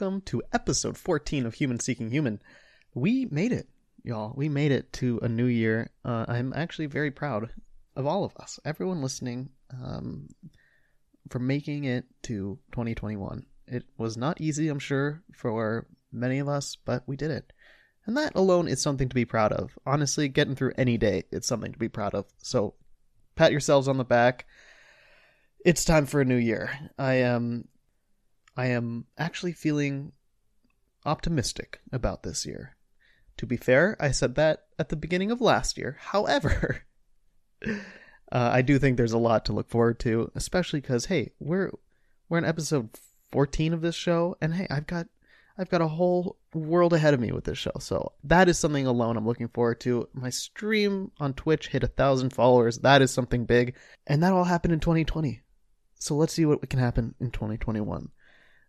welcome to episode 14 of Human Seeking Human. We made it, y'all. We made it to a new year. Uh, I'm actually very proud of all of us, everyone listening, um, for making it to 2021. It was not easy, I'm sure, for many of us, but we did it. And that alone is something to be proud of. Honestly, getting through any day, it's something to be proud of. So pat yourselves on the back. It's time for a new year. I am I am actually feeling optimistic about this year. To be fair, I said that at the beginning of last year. However, uh, I do think there's a lot to look forward to, especially because hey, we're we're in episode 14 of this show, and hey, I've got I've got a whole world ahead of me with this show. So that is something alone I'm looking forward to. My stream on Twitch hit a thousand followers. That is something big, and that all happened in 2020. So let's see what can happen in 2021.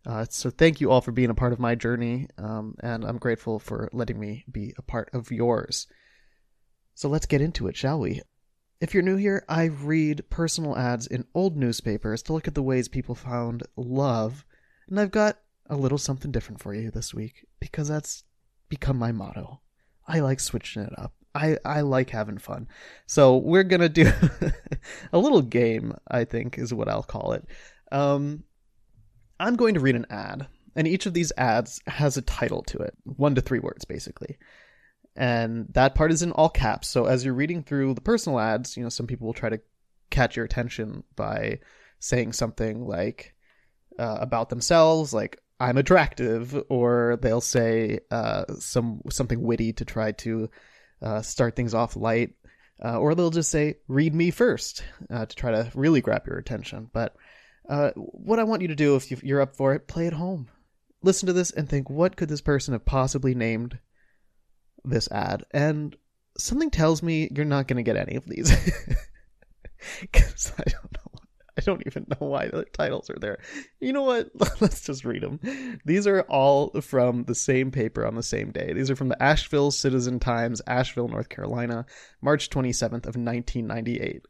Uh, so thank you all for being a part of my journey, um, and I'm grateful for letting me be a part of yours. So let's get into it, shall we? If you're new here, I read personal ads in old newspapers to look at the ways people found love, and I've got a little something different for you this week because that's become my motto. I like switching it up. I, I like having fun. So we're gonna do a little game, I think is what I'll call it. Um, I'm going to read an ad, and each of these ads has a title to it, one to three words basically. And that part is in all caps. So as you're reading through the personal ads, you know, some people will try to catch your attention by saying something like uh, about themselves, like I'm attractive, or they'll say uh, some something witty to try to uh, start things off light, uh, or they'll just say "read me first uh, to try to really grab your attention. But uh, what I want you to do, if you're up for it, play at home. Listen to this and think, what could this person have possibly named this ad? And something tells me you're not going to get any of these. Because I don't know. I don't even know why the titles are there. You know what? Let's just read them. These are all from the same paper on the same day. These are from the Asheville Citizen Times, Asheville, North Carolina, March 27th of 1998.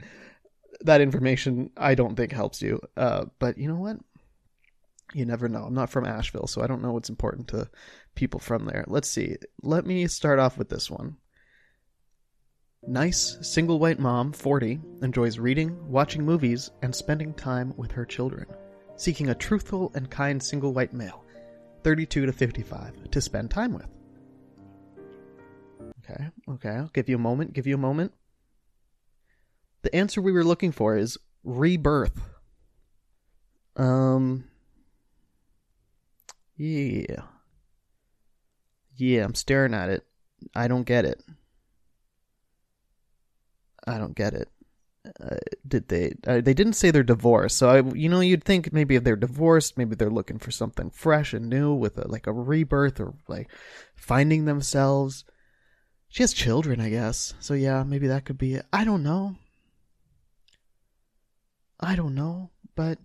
That information I don't think helps you. Uh, but you know what? You never know. I'm not from Asheville, so I don't know what's important to people from there. Let's see. Let me start off with this one. Nice, single white mom, 40, enjoys reading, watching movies, and spending time with her children. Seeking a truthful and kind single white male, 32 to 55, to spend time with. Okay, okay, I'll give you a moment, give you a moment. The answer we were looking for is rebirth. Um, yeah. Yeah, I'm staring at it. I don't get it. I don't get it. Uh, did they? Uh, they didn't say they're divorced, so I, you know, you'd think maybe if they're divorced, maybe they're looking for something fresh and new with a, like a rebirth or like finding themselves. She has children, I guess. So yeah, maybe that could be it. I don't know. I don't know, but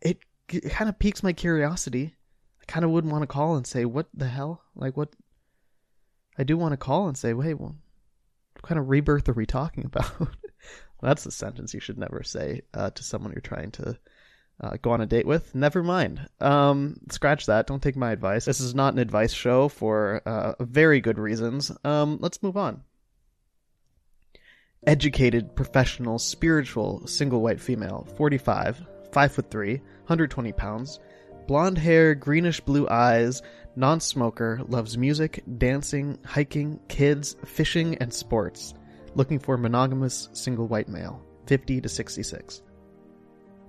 it, it kind of piques my curiosity. I kind of would want to call and say, "What the hell? Like what?" I do want to call and say, "Wait, well, what kind of rebirth are we talking about? well, that's a sentence you should never say uh, to someone you're trying to uh, go on a date with. Never mind. Um, scratch that. Don't take my advice. This is not an advice show for uh, very good reasons. Um, let's move on. Educated, professional, spiritual, single white female, 45, 5 foot 3, 120 pounds, blonde hair, greenish blue eyes, non smoker, loves music, dancing, hiking, kids, fishing, and sports. Looking for monogamous single white male, 50 to 66.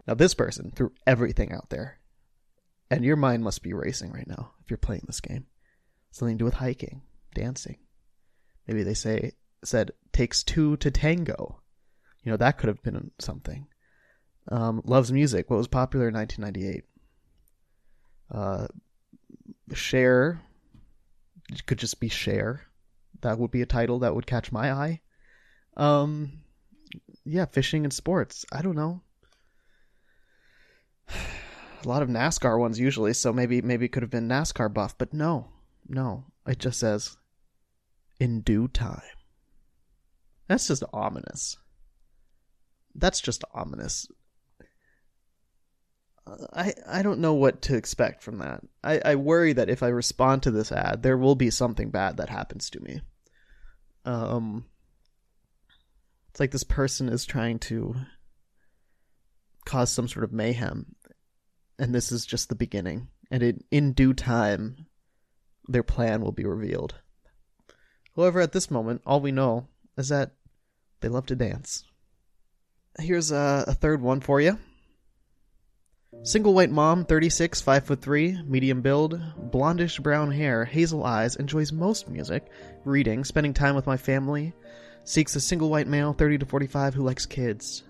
Now, this person threw everything out there. And your mind must be racing right now if you're playing this game. Something to do with hiking, dancing. Maybe they say said takes two to tango. You know, that could have been something. Um, loves music. What was popular in 1998? Uh, Cher it could just be Cher that would be a title that would catch my eye um yeah fishing and sports i don't know a lot of nascar ones usually so maybe maybe it could have been nascar buff but no no it just says in due time that's just ominous that's just ominous I I don't know what to expect from that. I, I worry that if I respond to this ad, there will be something bad that happens to me. Um, it's like this person is trying to cause some sort of mayhem, and this is just the beginning. And in in due time, their plan will be revealed. However, at this moment, all we know is that they love to dance. Here's a, a third one for you. Single white mom, 36, 5 foot 3, medium build, blondish brown hair, hazel eyes, enjoys most music, reading, spending time with my family, seeks a single white male, 30 to 45, who likes kids.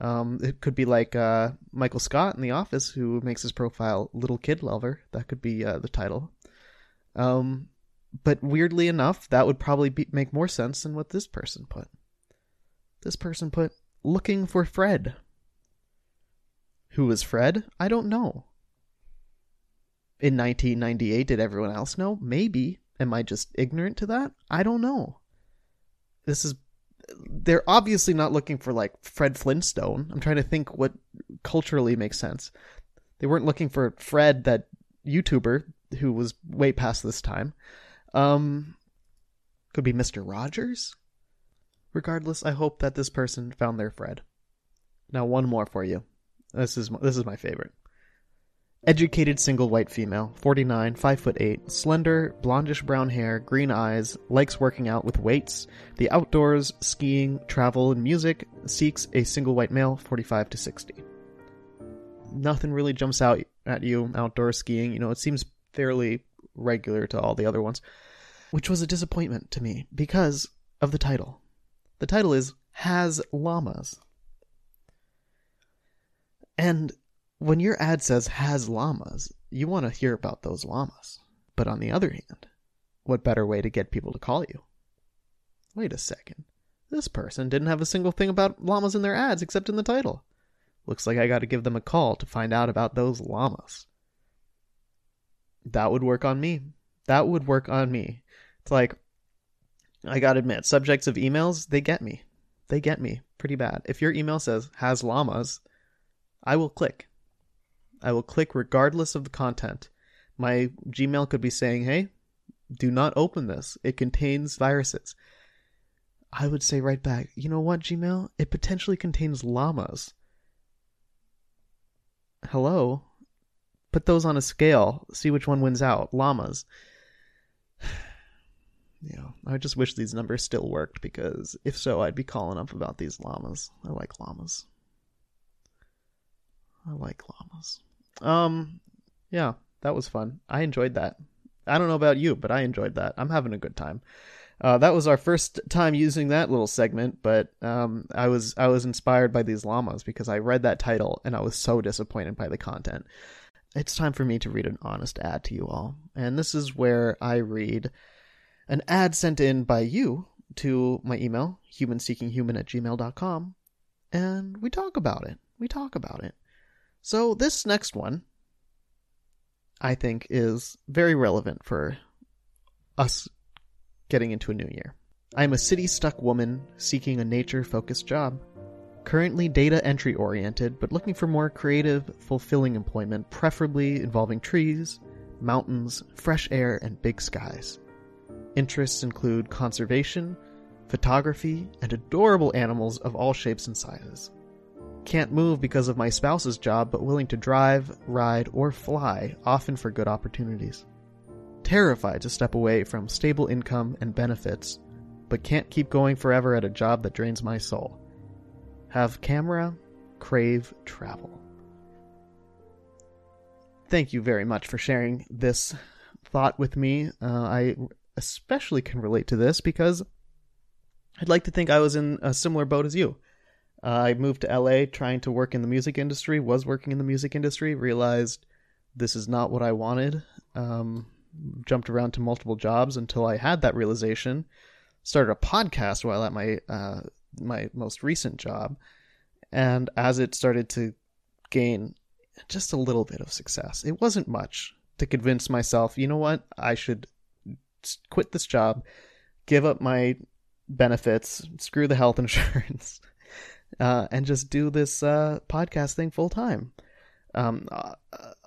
Um, it could be like uh, Michael Scott in The Office, who makes his profile Little Kid Lover. That could be uh, the title. Um, but weirdly enough, that would probably be, make more sense than what this person put. This person put looking for Fred. Who is Fred? I don't know. In 1998, did everyone else know? Maybe. Am I just ignorant to that? I don't know. This is. They're obviously not looking for like Fred Flintstone. I'm trying to think what culturally makes sense. They weren't looking for Fred, that YouTuber who was way past this time. Um, could be Mr. Rogers. Regardless, I hope that this person found their Fred. Now, one more for you. This is this is my favorite. Educated single white female, 49, 5 foot 8, slender, blondish brown hair, green eyes, likes working out with weights, the outdoors, skiing, travel, and music, seeks a single white male, 45 to 60. Nothing really jumps out at you outdoor skiing. You know, it seems fairly regular to all the other ones, which was a disappointment to me because of the title. The title is Has Llamas. And when your ad says has llamas, you want to hear about those llamas. But on the other hand, what better way to get people to call you? Wait a second. This person didn't have a single thing about llamas in their ads except in the title. Looks like I got to give them a call to find out about those llamas. That would work on me. That would work on me. It's like, I gotta admit, subjects of emails, they get me. They get me pretty bad. If your email says has llamas, I will click. I will click regardless of the content. My Gmail could be saying, hey, do not open this. It contains viruses. I would say right back, you know what, Gmail? It potentially contains llamas. Hello? Put those on a scale. See which one wins out. Llamas. yeah, I just wish these numbers still worked because if so, I'd be calling up about these llamas. I like llamas. I like llamas. Um, yeah, that was fun. I enjoyed that. I don't know about you, but I enjoyed that. I'm having a good time. Uh, that was our first time using that little segment, but um, I was I was inspired by these llamas because I read that title and I was so disappointed by the content. It's time for me to read an honest ad to you all, and this is where I read an ad sent in by you to my email humanseekinghuman at gmail.com, and we talk about it. We talk about it. So this next one, I think, is very relevant for us getting into a new year. I am a city stuck woman seeking a nature focused job. Currently data entry oriented, but looking for more creative, fulfilling employment, preferably involving trees, mountains, fresh air, and big skies. Interests include conservation, photography, and adorable animals of all shapes and sizes. Can't move because of my spouse's job, but willing to drive, ride, or fly, often for good opportunities. Terrified to step away from stable income and benefits, but can't keep going forever at a job that drains my soul. Have camera, crave travel. Thank you very much for sharing this thought with me. Uh, I especially can relate to this because I'd like to think I was in a similar boat as you. Uh, I moved to LA trying to work in the music industry, was working in the music industry, realized this is not what I wanted. Um, jumped around to multiple jobs until I had that realization. Started a podcast while at my uh, my most recent job, and as it started to gain just a little bit of success, it wasn't much to convince myself, you know what, I should quit this job, give up my benefits, screw the health insurance, uh, and just do this uh, podcast thing full time. Um, uh,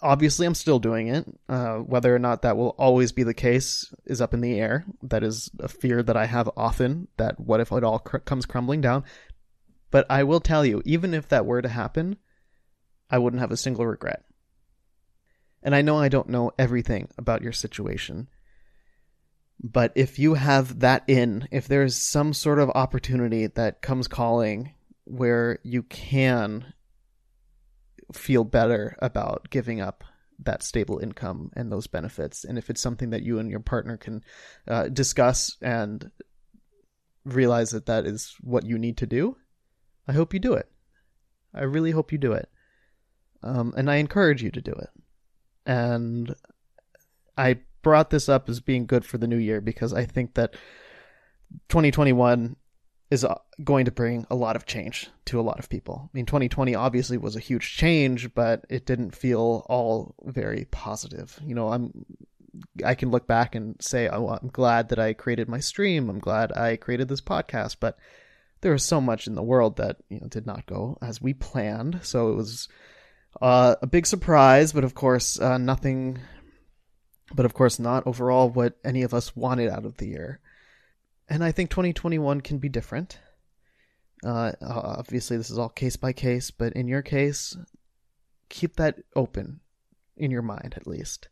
obviously, I'm still doing it. Uh, whether or not that will always be the case is up in the air. That is a fear that I have often. That what if it all cr- comes crumbling down? But I will tell you, even if that were to happen, I wouldn't have a single regret. And I know I don't know everything about your situation. But if you have that in, if there's some sort of opportunity that comes calling where you can feel better about giving up that stable income and those benefits. And if it's something that you and your partner can uh, discuss and realize that that is what you need to do, I hope you do it. I really hope you do it. Um, and I encourage you to do it. And I brought this up as being good for the new year because I think that 2021 is uh, going to bring a lot of change to a lot of people. I mean, 2020 obviously was a huge change, but it didn't feel all very positive. You know, I'm I can look back and say, oh, I'm glad that I created my stream. I'm glad I created this podcast, but there was so much in the world that you know did not go as we planned. So it was uh, a big surprise, but of course, uh, nothing. But of course, not overall what any of us wanted out of the year and I think 2021 can be different. Uh, obviously, this is all case by case, but in your case, keep that open in your mind at least.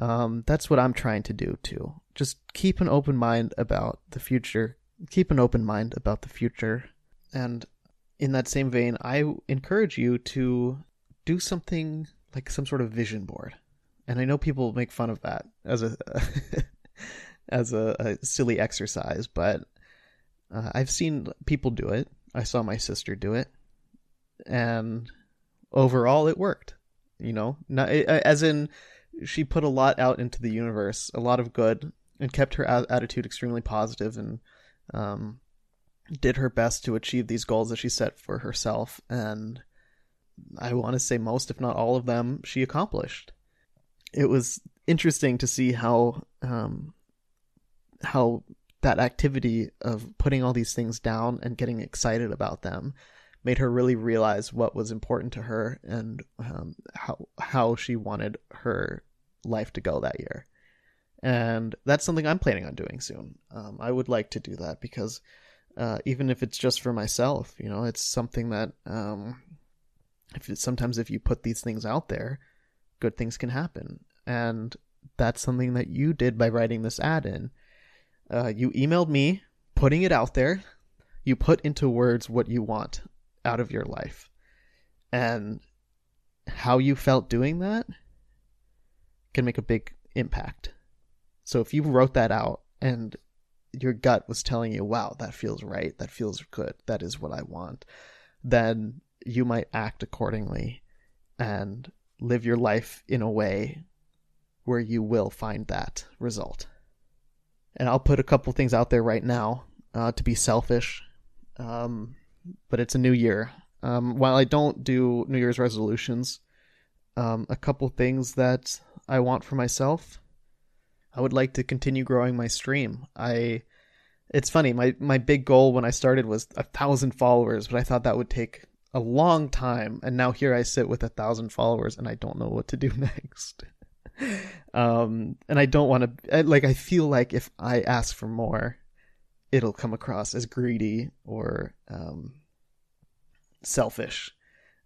Um, that's what I'm trying to do too. Just keep an open mind about the future. Keep an open mind about the future. And in that same vein, I encourage you to do something like some sort of vision board. And I know people make fun of that as a as a, a silly exercise, but uh, I've seen people do it. I saw my sister do it, and overall, it worked. You know, not, as in she put a lot out into the universe, a lot of good, and kept her attitude extremely positive, and um, did her best to achieve these goals that she set for herself. And I want to say most, if not all of them, she accomplished. It was interesting to see how um, how that activity of putting all these things down and getting excited about them made her really realize what was important to her and um, how how she wanted her life to go that year. And that's something I'm planning on doing soon. Um, I would like to do that because uh, even if it's just for myself, you know, it's something that um, if it, sometimes if you put these things out there, good things can happen. And that's something that you did by writing this ad in uh, you emailed me, putting it out there. You put into words what you want out of your life. And how you felt doing that can make a big impact. So if you wrote that out and your gut was telling you, wow, that feels right, that feels good, that is what I want, then you might act accordingly and live your life in a way where you will find that result and I'll put a couple things out there right now uh, to be selfish. Um, but it's a new year. Um, while I don't do New Year's resolutions, um, a couple things that I want for myself. I would like to continue growing my stream. I, it's funny. My my big goal when I started was a thousand followers, but I thought that would take a long time. And now here I sit with a thousand followers, and I don't know what to do next um, and I don't want to like. I feel like if I ask for more, it'll come across as greedy or um, selfish.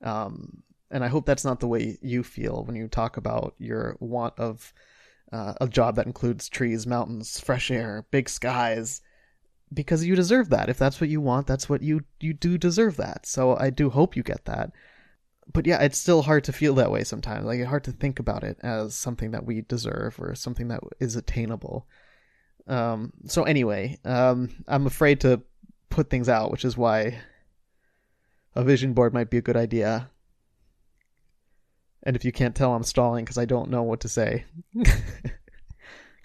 Um, and I hope that's not the way you feel when you talk about your want of uh, a job that includes trees, mountains, fresh air, big skies, because you deserve that. If that's what you want, that's what you you do deserve that. So I do hope you get that but yeah, it's still hard to feel that way sometimes. Like it's hard to think about it as something that we deserve or something that is attainable. Um, so anyway, um, I'm afraid to put things out, which is why a vision board might be a good idea. And if you can't tell, I'm stalling because I don't know what to say.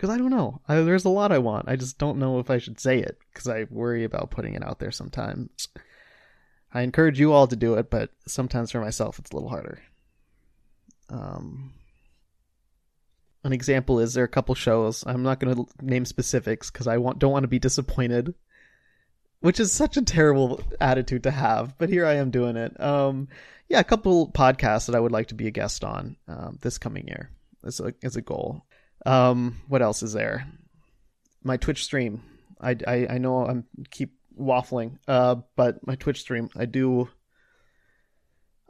Because I don't know. I, there's a lot I want. I just don't know if I should say it because I worry about putting it out there sometimes. I encourage you all to do it, but sometimes for myself it's a little harder. Um, an example is there are a couple shows. I'm not going to name specifics because I want don't want to be disappointed. which is such a terrible attitude to have, but here I am doing it. Um, yeah, a couple podcasts that I would like to be a guest on um, this coming year is a is a goal. Um, what else is there? My Twitch stream. I, I, I know I'm keep waffling, uh, but my Twitch stream, I do.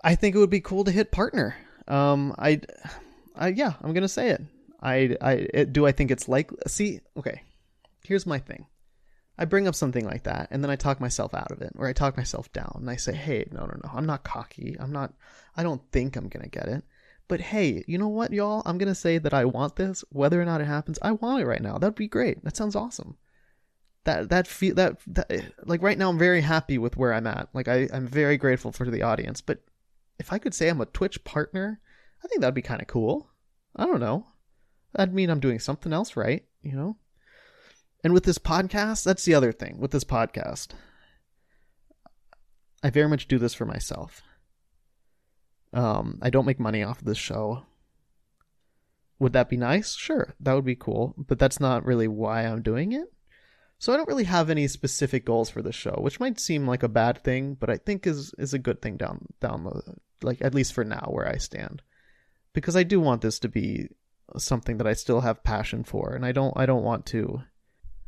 I think it would be cool to hit partner. Um, I, I yeah, I'm gonna say it. I, I it, do I think it's like see okay. Here's my thing. I bring up something like that and then I talk myself out of it or I talk myself down and I say, "Hey, no, no, no. I'm not cocky. I'm not I don't think I'm to get it. But hey, you know what, y'all? I'm to say that I want this whether or not it happens. I want it right now. That'd be great. That sounds awesome. That that feel that, that like right now I'm very happy with where I'm at. Like I I'm very grateful for the audience, but if I could say I'm a Twitch partner, I think that'd be kind of cool. I don't know. That'd mean I'm doing something else right, you know? And with this podcast, that's the other thing. With this podcast, I very much do this for myself. Um, I don't make money off of this show. Would that be nice? Sure, that would be cool, but that's not really why I'm doing it. So I don't really have any specific goals for the show, which might seem like a bad thing, but I think is is a good thing down down the like at least for now where I stand. Because I do want this to be something that I still have passion for and I don't I don't want to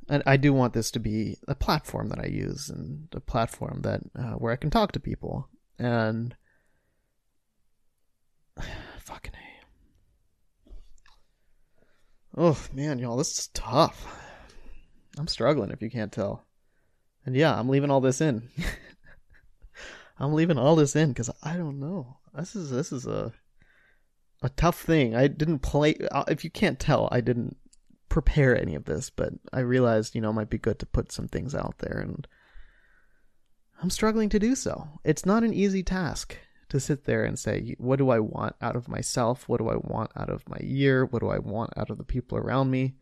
and I do want this to be a platform that I use and a platform that uh, where I can talk to people and fucking a. Oh man, y'all, this is tough. I'm struggling if you can't tell. And yeah, I'm leaving all this in. I'm leaving all this in because I don't know. This is this is a a tough thing. I didn't play. Uh, if you can't tell, I didn't prepare any of this, but I realized, you know, it might be good to put some things out there and I'm struggling to do so. It's not an easy task to sit there and say, what do I want out of myself? What do I want out of my year? What do I want out of the people around me?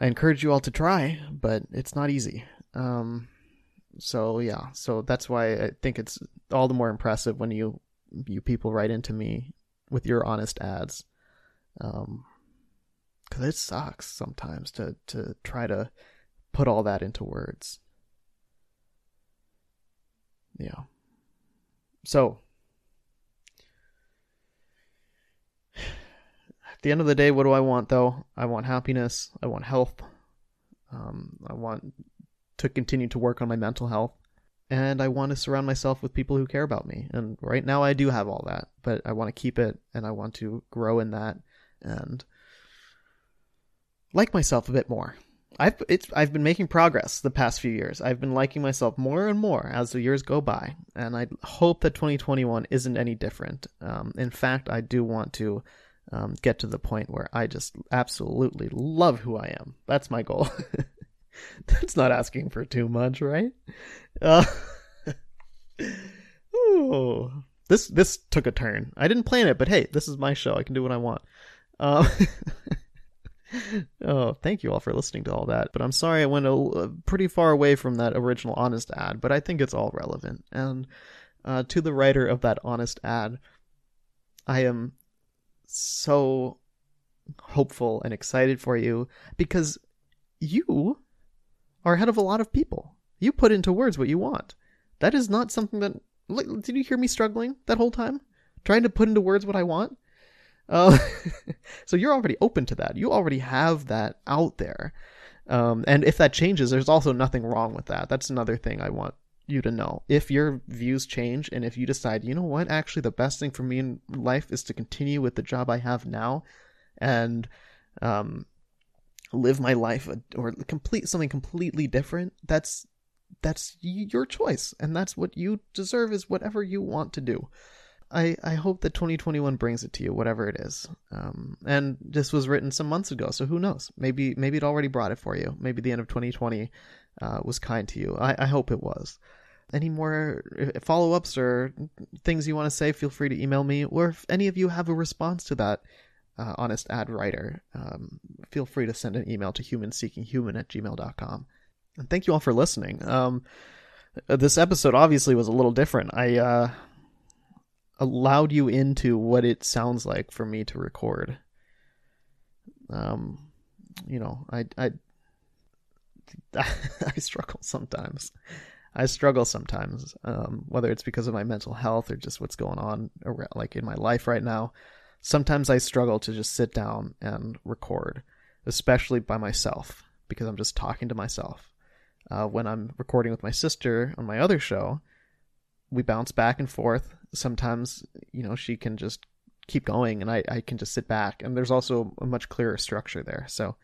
I encourage you all to try, but it's not easy. Um, so yeah, so that's why I think it's all the more impressive when you you people write into me with your honest ads. Um, because it sucks sometimes to to try to put all that into words. Yeah. So at the end of the day, what do I want though? I want happiness. I want health. Um, I want to continue to work on my mental health. And I want to surround myself with people who care about me. And right now I do have all that, but I want to keep it and I want to grow in that and like myself a bit more. I've it's I've been making progress the past few years. I've been liking myself more and more as the years go by, and I hope that 2021 isn't any different. Um, in fact, I do want to um, get to the point where I just absolutely love who I am. That's my goal. That's not asking for too much, right? Uh, ooh, this this took a turn. I didn't plan it, but hey, this is my show. I can do what I want. Uh, oh, thank you all for listening to all that. But I'm sorry I went a, pretty far away from that original honest ad, but I think it's all relevant. And uh, to the writer of that honest ad, I am so hopeful and excited for you because you are ahead of a lot of people. You put into words what you want. That is not something that. Did you hear me struggling that whole time? Trying to put into words what I want? Uh, so you're already open to that. You already have that out there. Um, and if that changes, there's also nothing wrong with that. That's another thing I want you to know. If your views change and if you decide, you know what, actually the best thing for me in life is to continue with the job I have now and um, live my life or complete something completely different, that's that's your choice and that's what you deserve is whatever you want to do. I, I hope that 2021 brings it to you, whatever it is. Um, and this was written some months ago, so who knows? Maybe maybe it already brought it for you. Maybe the end of 2020 uh, was kind to you. I, I hope it was. Any more uh, follow ups or things you want to say, feel free to email me. Or if any of you have a response to that uh, honest ad writer, um, feel free to send an email to humanseekinghuman at gmail.com. And thank you all for listening. Um, this episode obviously was a little different. I uh, allowed you into what it sounds like for me to record. Um, you know, I I I struggle sometimes. I struggle sometimes, um, whether it's because of my mental health or just what's going on, around, like in my life right now. Sometimes I struggle to just sit down and record, especially by myself, because I'm just talking to myself. Uh, when I'm recording with my sister on my other show, we bounce back and forth. Sometimes, you know, she can just keep going and I, I can just sit back. And there's also a much clearer structure there. So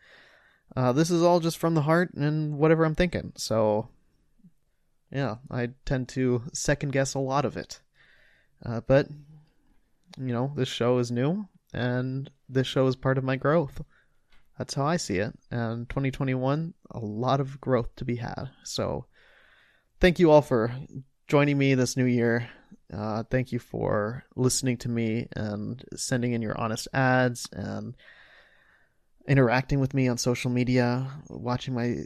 uh, this is all just from the heart and whatever I'm thinking. So yeah, I tend to second guess a lot of it. Uh, but, you know, this show is new and this show is part of my growth. That's how I see it. And 2021, a lot of growth to be had. So thank you all for joining me this new year. Uh, thank you for listening to me and sending in your honest ads and interacting with me on social media, watching my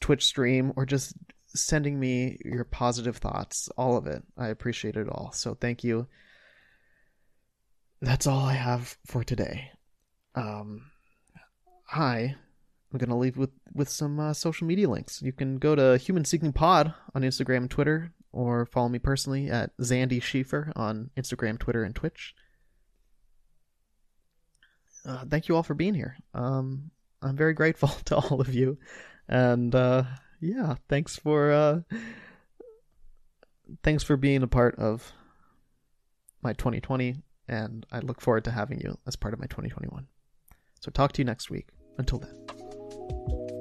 Twitch stream, or just sending me your positive thoughts. All of it. I appreciate it all. So thank you. That's all I have for today. Um, hi. I'm gonna leave with with some uh, social media links. You can go to Human Seeking Pod on Instagram and Twitter or follow me personally at Zandy Schiefer on Instagram, Twitter, and Twitch. Uh, thank you all for being here. Um, I'm very grateful to all of you, and uh, yeah, thanks for uh, thanks for being a part of my 2020, and I look forward to having you as part of my 2021. So talk to you next week. Until then.